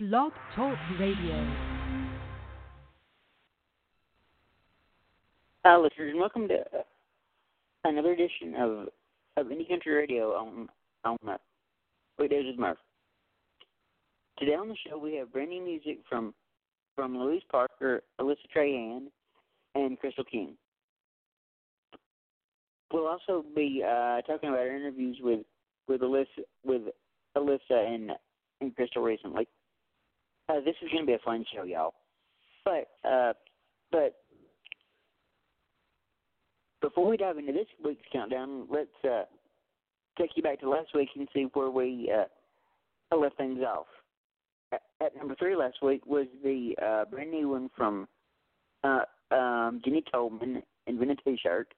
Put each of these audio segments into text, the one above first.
Blog Talk Radio. Uh, listeners, and welcome to uh, another edition of of Indie Country Radio on on uh, Weekdays with Murph. Today on the show we have brand new music from from Louise Parker, Alyssa Trahan, and Krystal King. We'll also be uh, talking about our interviews with with Alyssa with Alyssa and and Krystal recently. Uh, this is going to be a fun show, y'all. But uh, but before we dive into this week's countdown, let's uh, take you back to last week and see where we uh, left things off. At, number three last week was the uh, brand new one from uh, um, Jenny Tolman, Invent a T-shirt.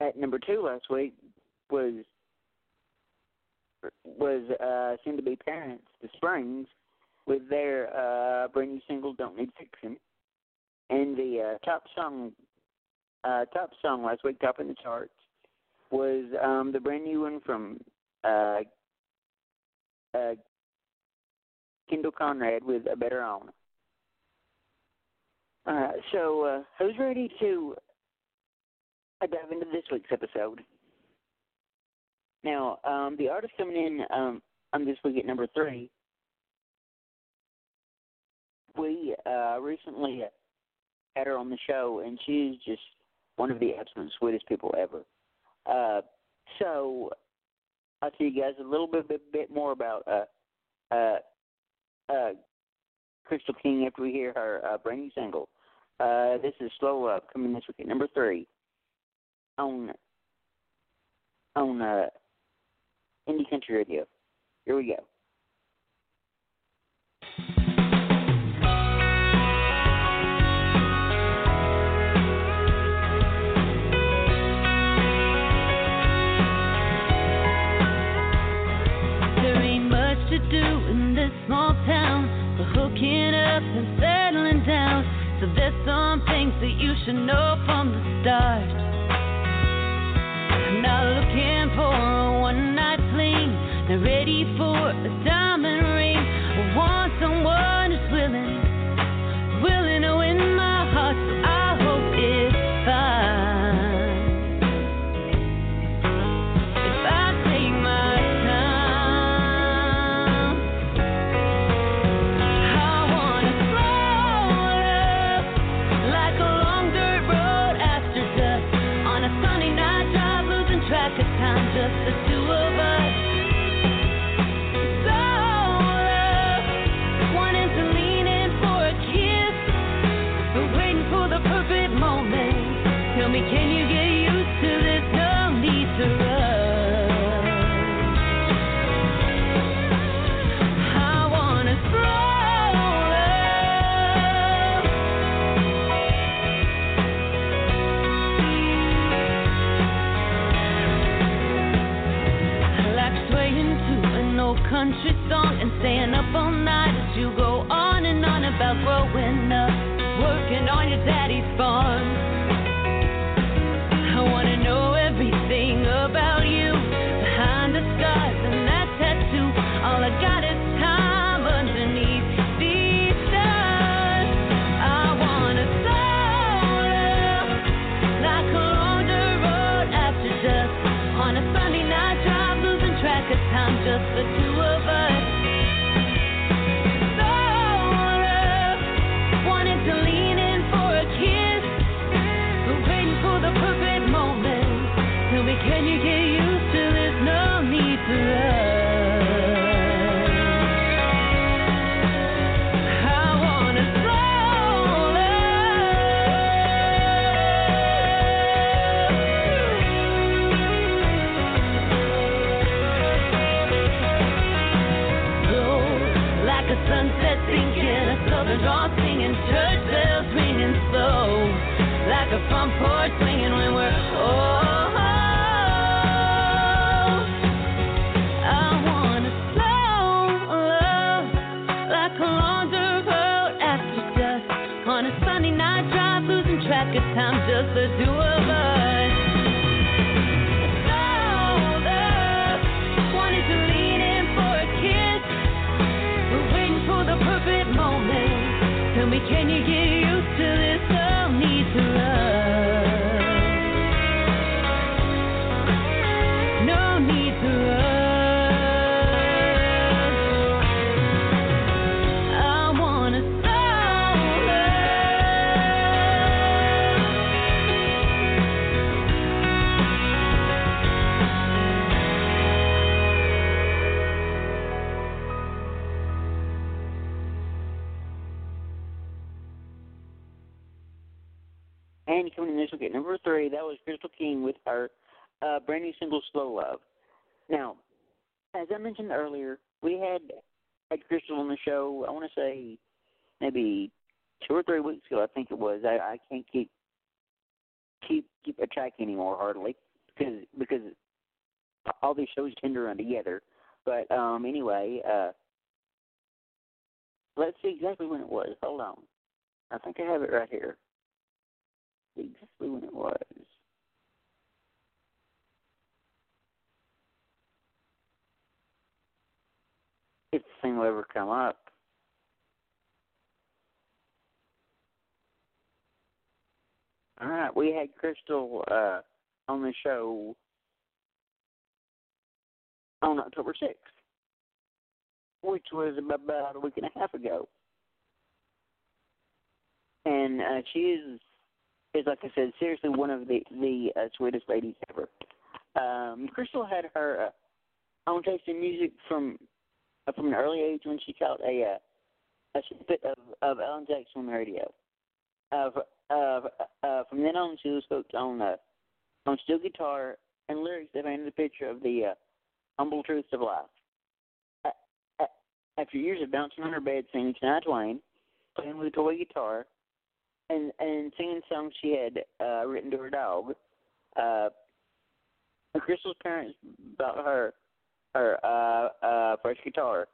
At number two last week was was uh, to be Parents, The Springs, with their uh, brand new single "Don't Need Fixing," and the uh, top song uh, top song last week, top in the charts, was um, the brand new one from uh, uh, Kendall Conrad with "A Better On." Uh, so, uh, who's ready to uh, dive into this week's episode? Now, um, the artist coming in um, on this week at number three, we uh, recently had her on the show, and she's just one of the absolute sweetest people ever. Uh, so, I'll tell you guys a little bit, bit, bit more about uh, uh, uh, Krystal King after we hear her uh, brand new single. Uh, this is Slow Love coming this week at number three on on uh, Indie Country Radio. Here we go. You know from the start. I'm not looking for a one night fling, not ready for a Oh, dusk, on a Sunday night drive, losing track of time, just the two of us. Slow up, wanted to lean in for a kiss. We're waiting for the perfect moment. Tell me, can you get And coming in this week at number three, that was Krystal King with her uh, brand new single "Slow Love." Now, as I mentioned earlier, we had had Krystal on the show. I want to say maybe two or three weeks ago. I think it was. I, I can't keep keep keep a track anymore hardly because because all these shows tend to run together. But um anyway, uh let's see exactly when it was. Hold on. I think I have it right here exactly when it was. If the thing will ever come up. All right, we had Krystal uh, on the show on October 6th, which was about a week and a half ago. And uh, she is is like I said, seriously one of the the uh, sweetest ladies ever. Um, Krystal had her uh, own taste in music from uh, from an early age when she caught a uh, a snippet of of Alan Jackson on the radio. Uh, uh, uh, from then on, she was hooked on uh, on steel guitar and lyrics that painted a picture of the uh, humble truths of life. After years of bouncing on her bed singing Shania Twain, playing with a toy guitar, and and singing songs she had uh, written to her dog. Uh, Krystal's parents bought her her uh, uh, first guitar,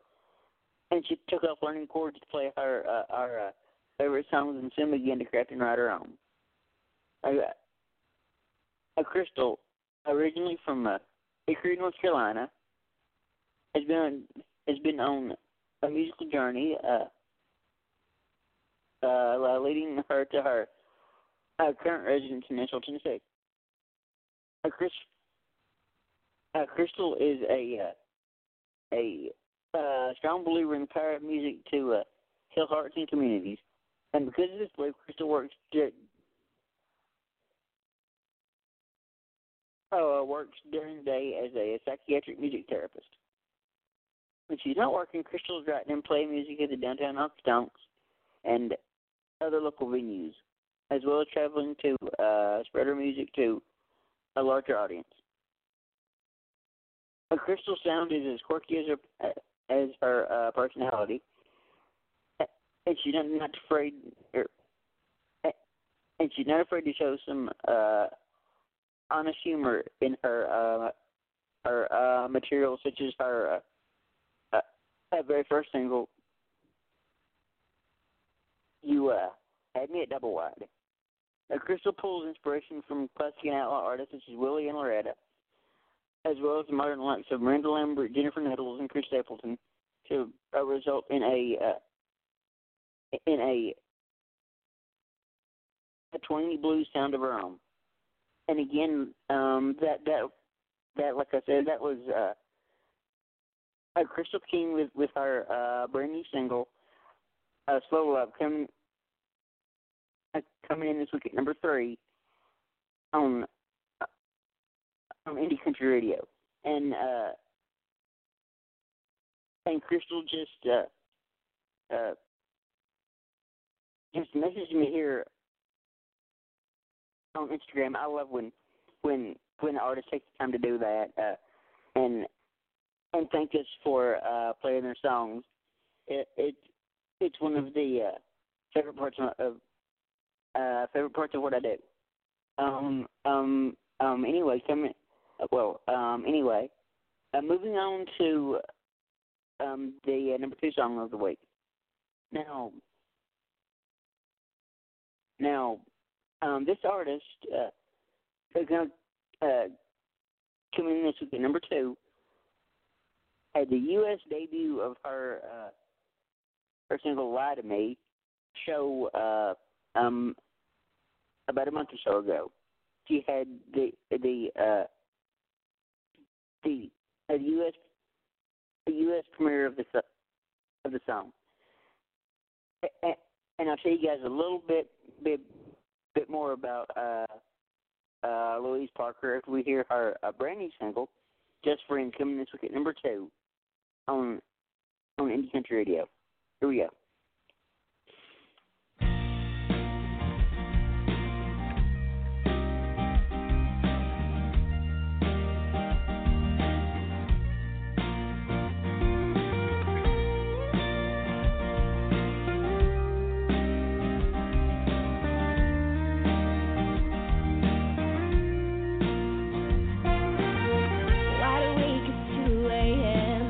and she took off learning chords to play her uh, our uh, favorite songs, and soon began to craft and write her own. Uh, Krystal, originally from uh, Hickory, North Carolina, has been has been on a musical journey. Uh, uh, leading her to her uh, current residence in Nashville, Tennessee. Uh, Chris, uh, Krystal is a uh, a uh, strong believer in the power of music to uh, heal hearts and communities, and because of this belief, Krystal works to, uh, works during the day as a psychiatric music therapist. When she's not working, Krystal's writing and playing music at the downtown Honky Tonks and other local venues, as well as traveling to uh, spread her music to a larger audience. Her crystal sound is as quirky as her as her uh, personality, and she's not, not afraid, er, and she's not afraid to show some uh, honest humor in her uh, her uh, material, such as her uh, uh, very first single, you uh, had me at double wide. Now, Krystal pulls inspiration from classic and outlaw artists such as Willie and Loretta, as well as the modern likes of Miranda Lambert, Jennifer Nettles, and Chris Stapleton, to uh, result in a uh, in a a twangy blues sound of her own. And again, um, that that that like I said, that was uh, a Crystal King with with her uh, brand new single, uh, "Slow Love," coming uh, coming in this week at number three on uh, on Indie Country Radio, and uh, and Krystal just uh, uh, just messaged me here on Instagram. I love when when when artists take the time to do that, uh, and and thank us for uh, playing their songs. It, it it's one of the uh, favorite parts of, uh, favorite parts of what I do. Um, um, um, anyway, coming, well, um, anyway, uh, moving on to um, the uh, number two song of the week. Now, now, um, this artist uh, is going to uh, come in this week number two. Had the U.S. debut of her uh, her single "Lie to Me," show uh, um, about a month or so ago. She had the the uh, the uh, U.S. the U.S. premiere of the of the song, and I'll show you guys a little bit bit bit more about uh, uh, Louise Parker after we hear her uh, brand new single, "Just Friends," coming this week at number two on on Indie Country Radio. Here we go. Wide awake at 2 a.m.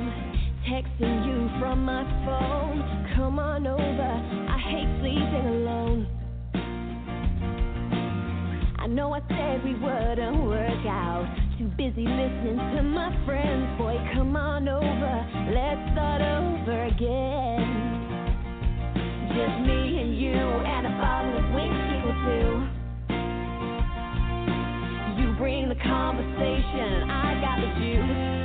Texting you from my phone. Come on over. I hate sleeping alone. I know I said we wouldn't work out. Too busy listening to my friends. Boy, come on over. Let's start over again. Just me and you and a bottle of whiskey or two. You bring the conversation, I got the juice.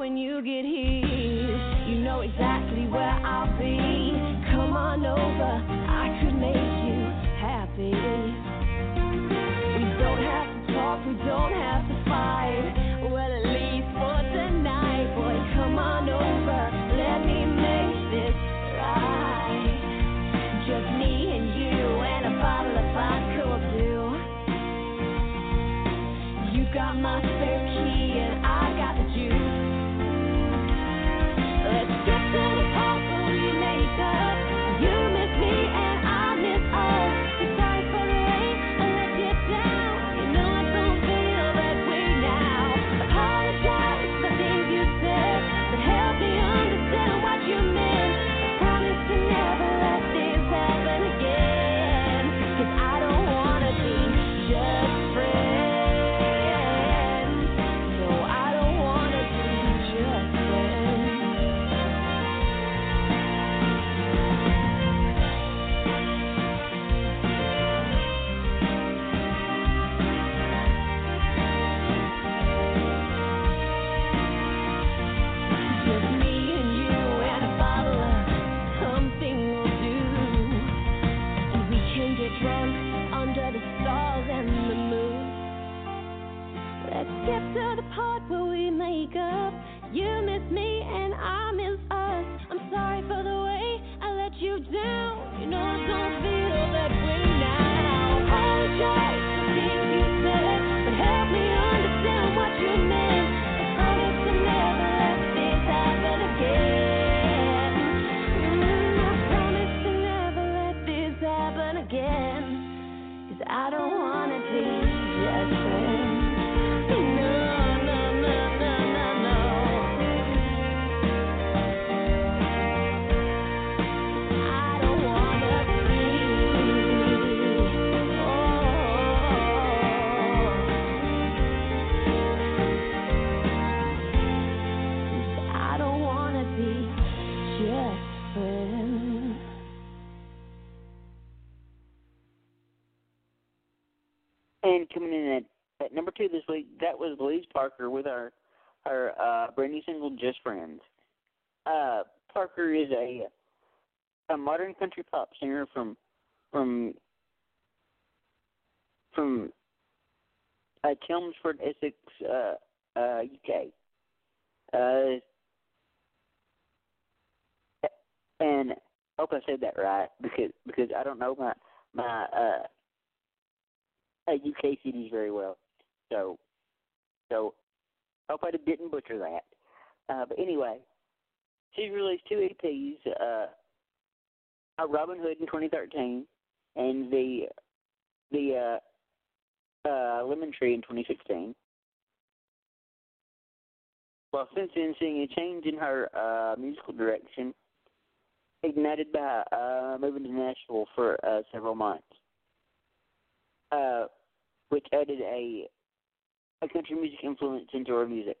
When you get here. You know exactly where I'll be. Parker with our her uh, brand new single "Just Friends." Uh, Parker is a a modern country pop singer from from from uh, Chelmsford, Essex, uh, uh, UK. Uh, and hope I said that right because because I don't know my my uh, uh UK cities very well. So so hope I didn't butcher that. Uh, but anyway, she's released two EPs. Uh, Robin Hood in 2013 and the the uh, uh, Lemon Tree in 2016. Well, since then, seeing a change in her uh, musical direction, ignited by uh, moving to Nashville for uh, several months, uh, which added a a country music influence into her music.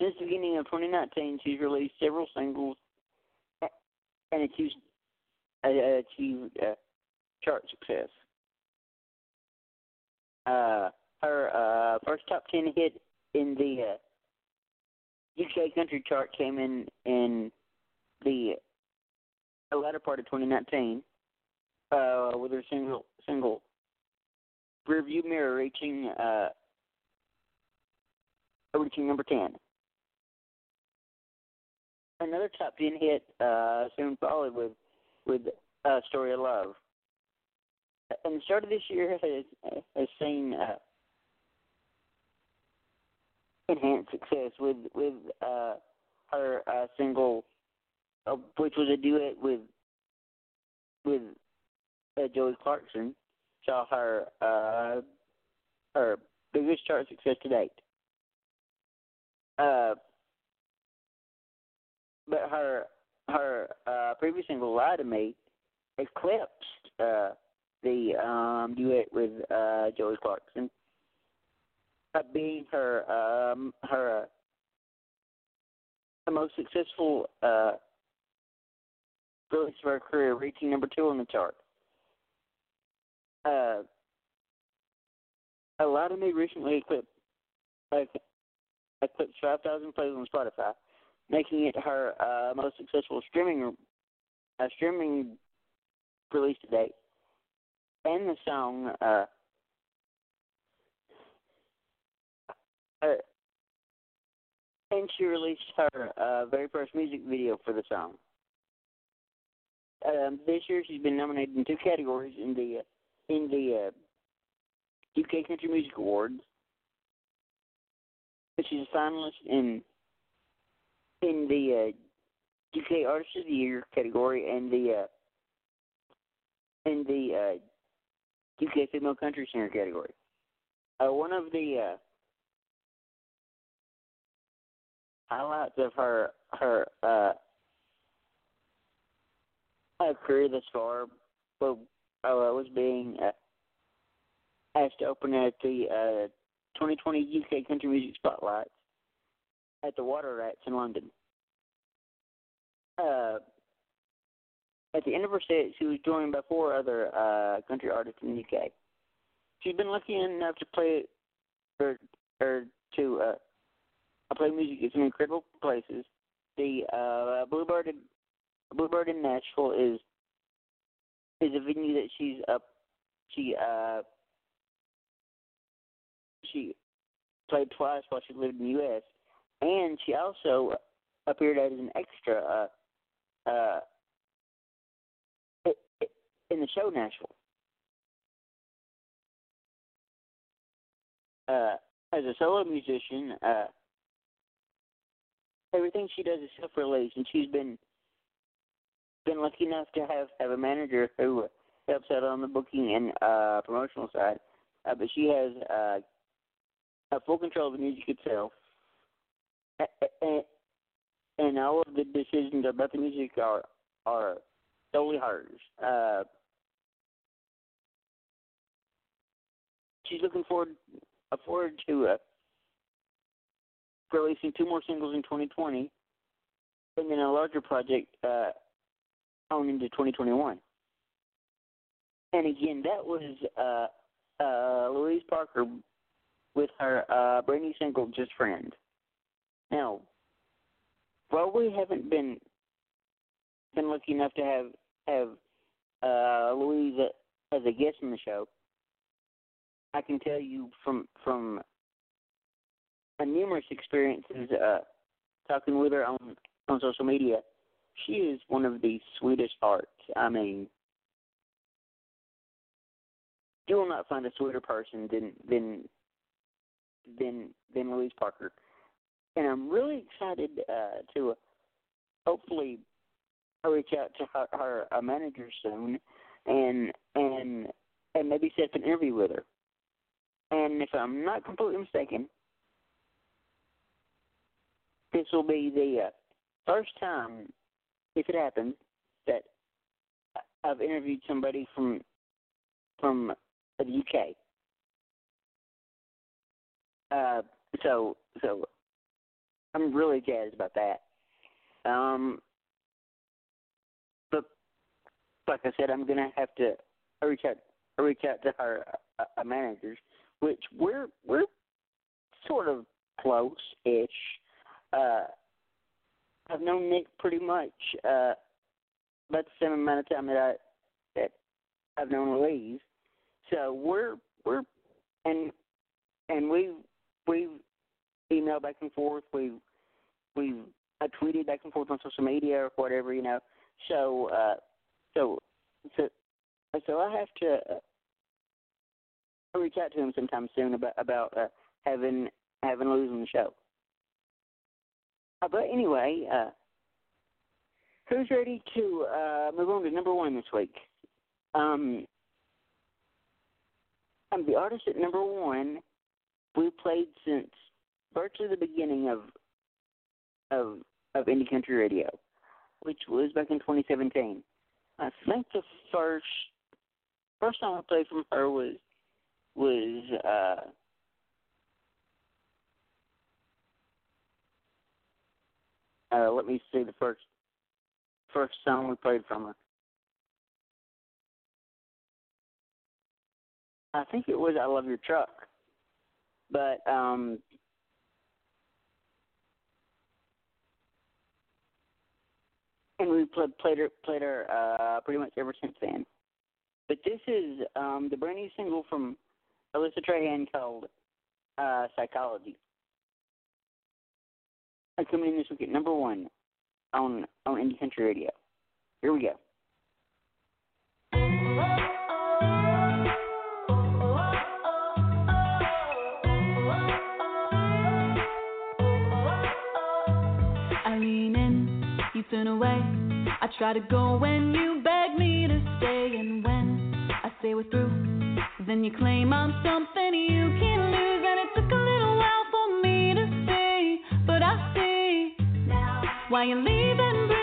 Since the beginning of 2019, she's released several singles and achieved, uh, achieved uh, chart success. Uh, her uh, first top 10 hit in the uh, UK country chart came in in the latter part of 2019 uh, with her single single "Rearview Mirror" reaching uh, reaching number 10. Another top 10 hit uh, soon followed with with uh, "Story of Love." And the start of this year has has seen uh, enhanced success with with uh, her uh, single, uh, which was a duet with with uh, Joey Clarkson, saw her uh, her biggest chart success to date. Uh, but her her uh, previous single "Lie to Me" eclipsed uh, the um, duet with uh, Joey Clarkson, uh, being her um, her uh, the most successful uh, release of her career, reaching number two on the chart. Uh, a lot of me recently eclipsed eclipsed 5,000 plays on Spotify, making it her uh, most successful streaming uh, streaming release to date and the song uh, uh, and she released her uh, very first music video for the song. Um, this year, she's been nominated in two categories in the uh, in the uh, UK Country Music Awards. She's a finalist in in the uh, UK Artist of the Year category and the uh, in the uh, UK Female Country Singer category. Uh, one of the uh, highlights of her her uh, uh, career thus far well, uh, was being uh, asked to open at the uh, 2020 UK Country Music Spotlights at the Water Rats in London. Uh, at the end of her set, she was joined by four other uh, country artists in the UK. She's been lucky enough to play or or to uh, play music at some incredible places. The uh, Bluebird in, Bluebird in Nashville is is a venue that she's up. She uh she played twice while she lived in the U.S. and she also appeared as an extra uh, uh, in the show Nashville. Uh, as a solo musician, uh, everything she does is self-released, and she's been been lucky enough to have have a manager who helps out on the booking and uh, promotional side. Uh, but she has uh, a full control of the music itself, and, and all of the decisions about the music are are solely hers. Uh, she's looking forward uh, forward to uh, releasing two more singles in 2020, and then a larger project uh, on into 2021. And again, that was uh, uh, Louise Parker with her uh, new single "Just Friends." Now, while we haven't been been lucky enough to have have uh, Louise as a guest on the show, I can tell you from from my numerous experiences uh, talking with her on on social media she is one of the sweetest hearts. I mean, you will not find a sweeter person than than than than Louise Parker, and I'm really excited uh, to hopefully reach out to her, her uh, manager soon, and and and maybe set up an interview with her. And if I'm not completely mistaken, this will be the uh, first time, if it happens, that I've interviewed somebody from from the UK. Uh, so so I'm really jazzed about that. Um, but like I said, I'm gonna have to reach out reach out to her uh, uh, managers, which we're we're sort of close-ish. Uh, I've known Nick pretty much uh, about the same amount of time that I that I've known Louise. So we're we're and and we've we've emailed back and forth. We've we've uh, tweeted back and forth on social media or whatever, you know. So uh, so so so I have to uh, reach out to him sometime soon about about uh, having having on the show. Uh, but anyway, uh, who's ready to uh, move on to number one this week? Um, I'm the artist at number one. We played since virtually the beginning of of of indie country radio, which was back in 2017. I think the first first song I played from her was was uh uh let me see the first first song we played from her. I think it was I Love Your Truck. But um and we played played her played her uh pretty much ever since then. But this is um the brand new single from Alyssa Trahan called uh Psychology. And coming in this week at number one on on Indie Country Radio. Here we go. Turn away. I try to go when you beg me to stay, and when I say we're through, then you claim I'm something you can't lose. And it took a little while for me to see, but I see now why you're leaving.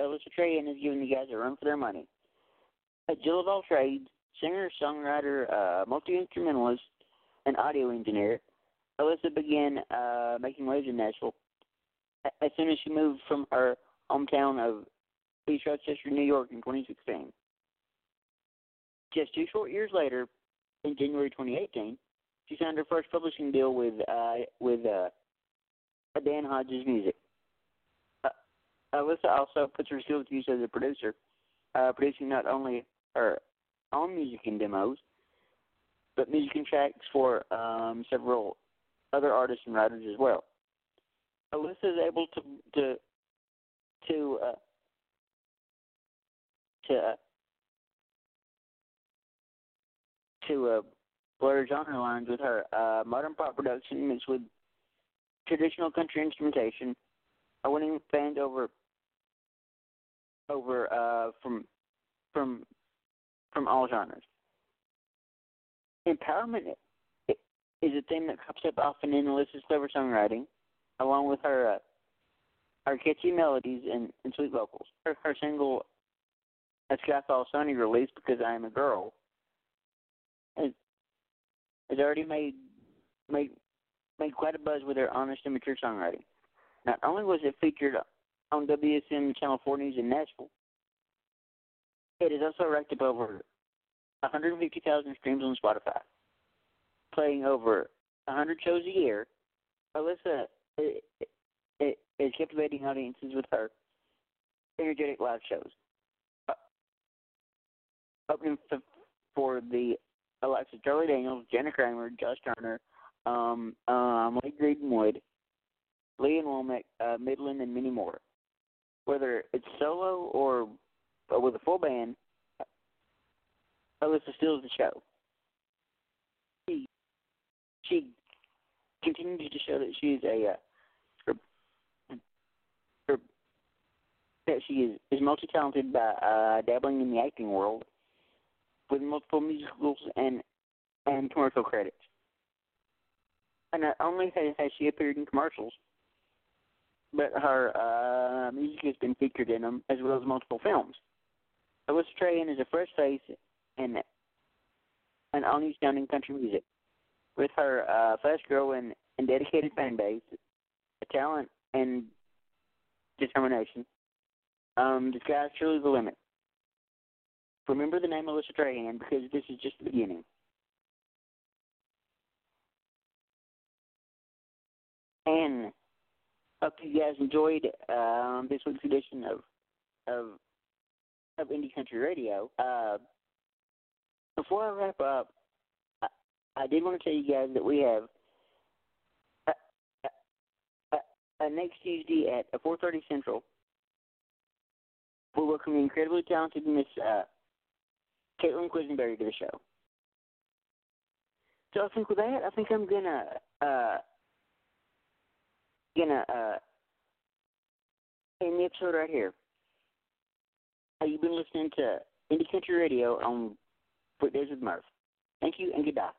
Alyssa Trahan is giving the guys a run for their money. A Jill of all trades, singer, songwriter, uh, multi instrumentalist, and audio engineer, Alyssa began uh, making waves in Nashville as soon as she moved from her hometown of East Rochester, New York in 2016. Just two short years later, in January 2018, she signed her first publishing deal with uh, with uh, Dan Hodges Music. Alyssa also puts her skills to use as a producer, uh, producing not only her own music and demos, but music and tracks for um, several other artists and writers as well. Alyssa is able to to to uh, to uh, to uh, blur genre lines with her uh, modern pop production mixed with traditional country instrumentation, winning fans over over uh, from from from all genres. Empowerment is a theme that comes up often in Alyssa's clever songwriting, along with her uh, her catchy melodies and, and sweet vocals. Her, her single "A Skyfall Sunny" released because I am a girl has, has already made made made quite a buzz with her honest and mature songwriting. Not only was it featured on WSM Channel 4 News in Nashville, it has also racked up over 150,000 streams on Spotify, playing over 100 shows a year. Alyssa is captivating audiences with her energetic live shows. Uh, opening for the Alexa Charlie Daniels, Jana Kramer, Josh Turner, um, um, Lee Greenwood, Lee Ann Womack, uh, Midland, and many more. Whether it's solo or, with a full band, Alyssa steals the show. She she continues to show that she is a uh, her, her, that she is is multi talented by uh, dabbling in the acting world with multiple musicals and and commercial credits. And not only has, has she appeared in commercials, but her uh, music has been featured in them as well as multiple films. Alyssa Trahan is a fresh face in an new sounding country music. With her uh, fast growing and dedicated fan base, talent and determination, um, the sky's truly the limit. Remember the name Alyssa Trahan because this is just the beginning. And hope you guys enjoyed um, this week's edition of of of Indie Country Radio. Uh, before I wrap up, I, I did want to tell you guys that we have uh, uh, uh, next Tuesday at 4:30 Central. We're welcoming incredibly talented Miss uh, Caitlin Quisenberry to the show. So I think with that, I think I'm gonna uh gonna uh the episode right here. Uh, you've been listening to Indie Country Radio on Weekdays with Murph. Thank you and goodbye.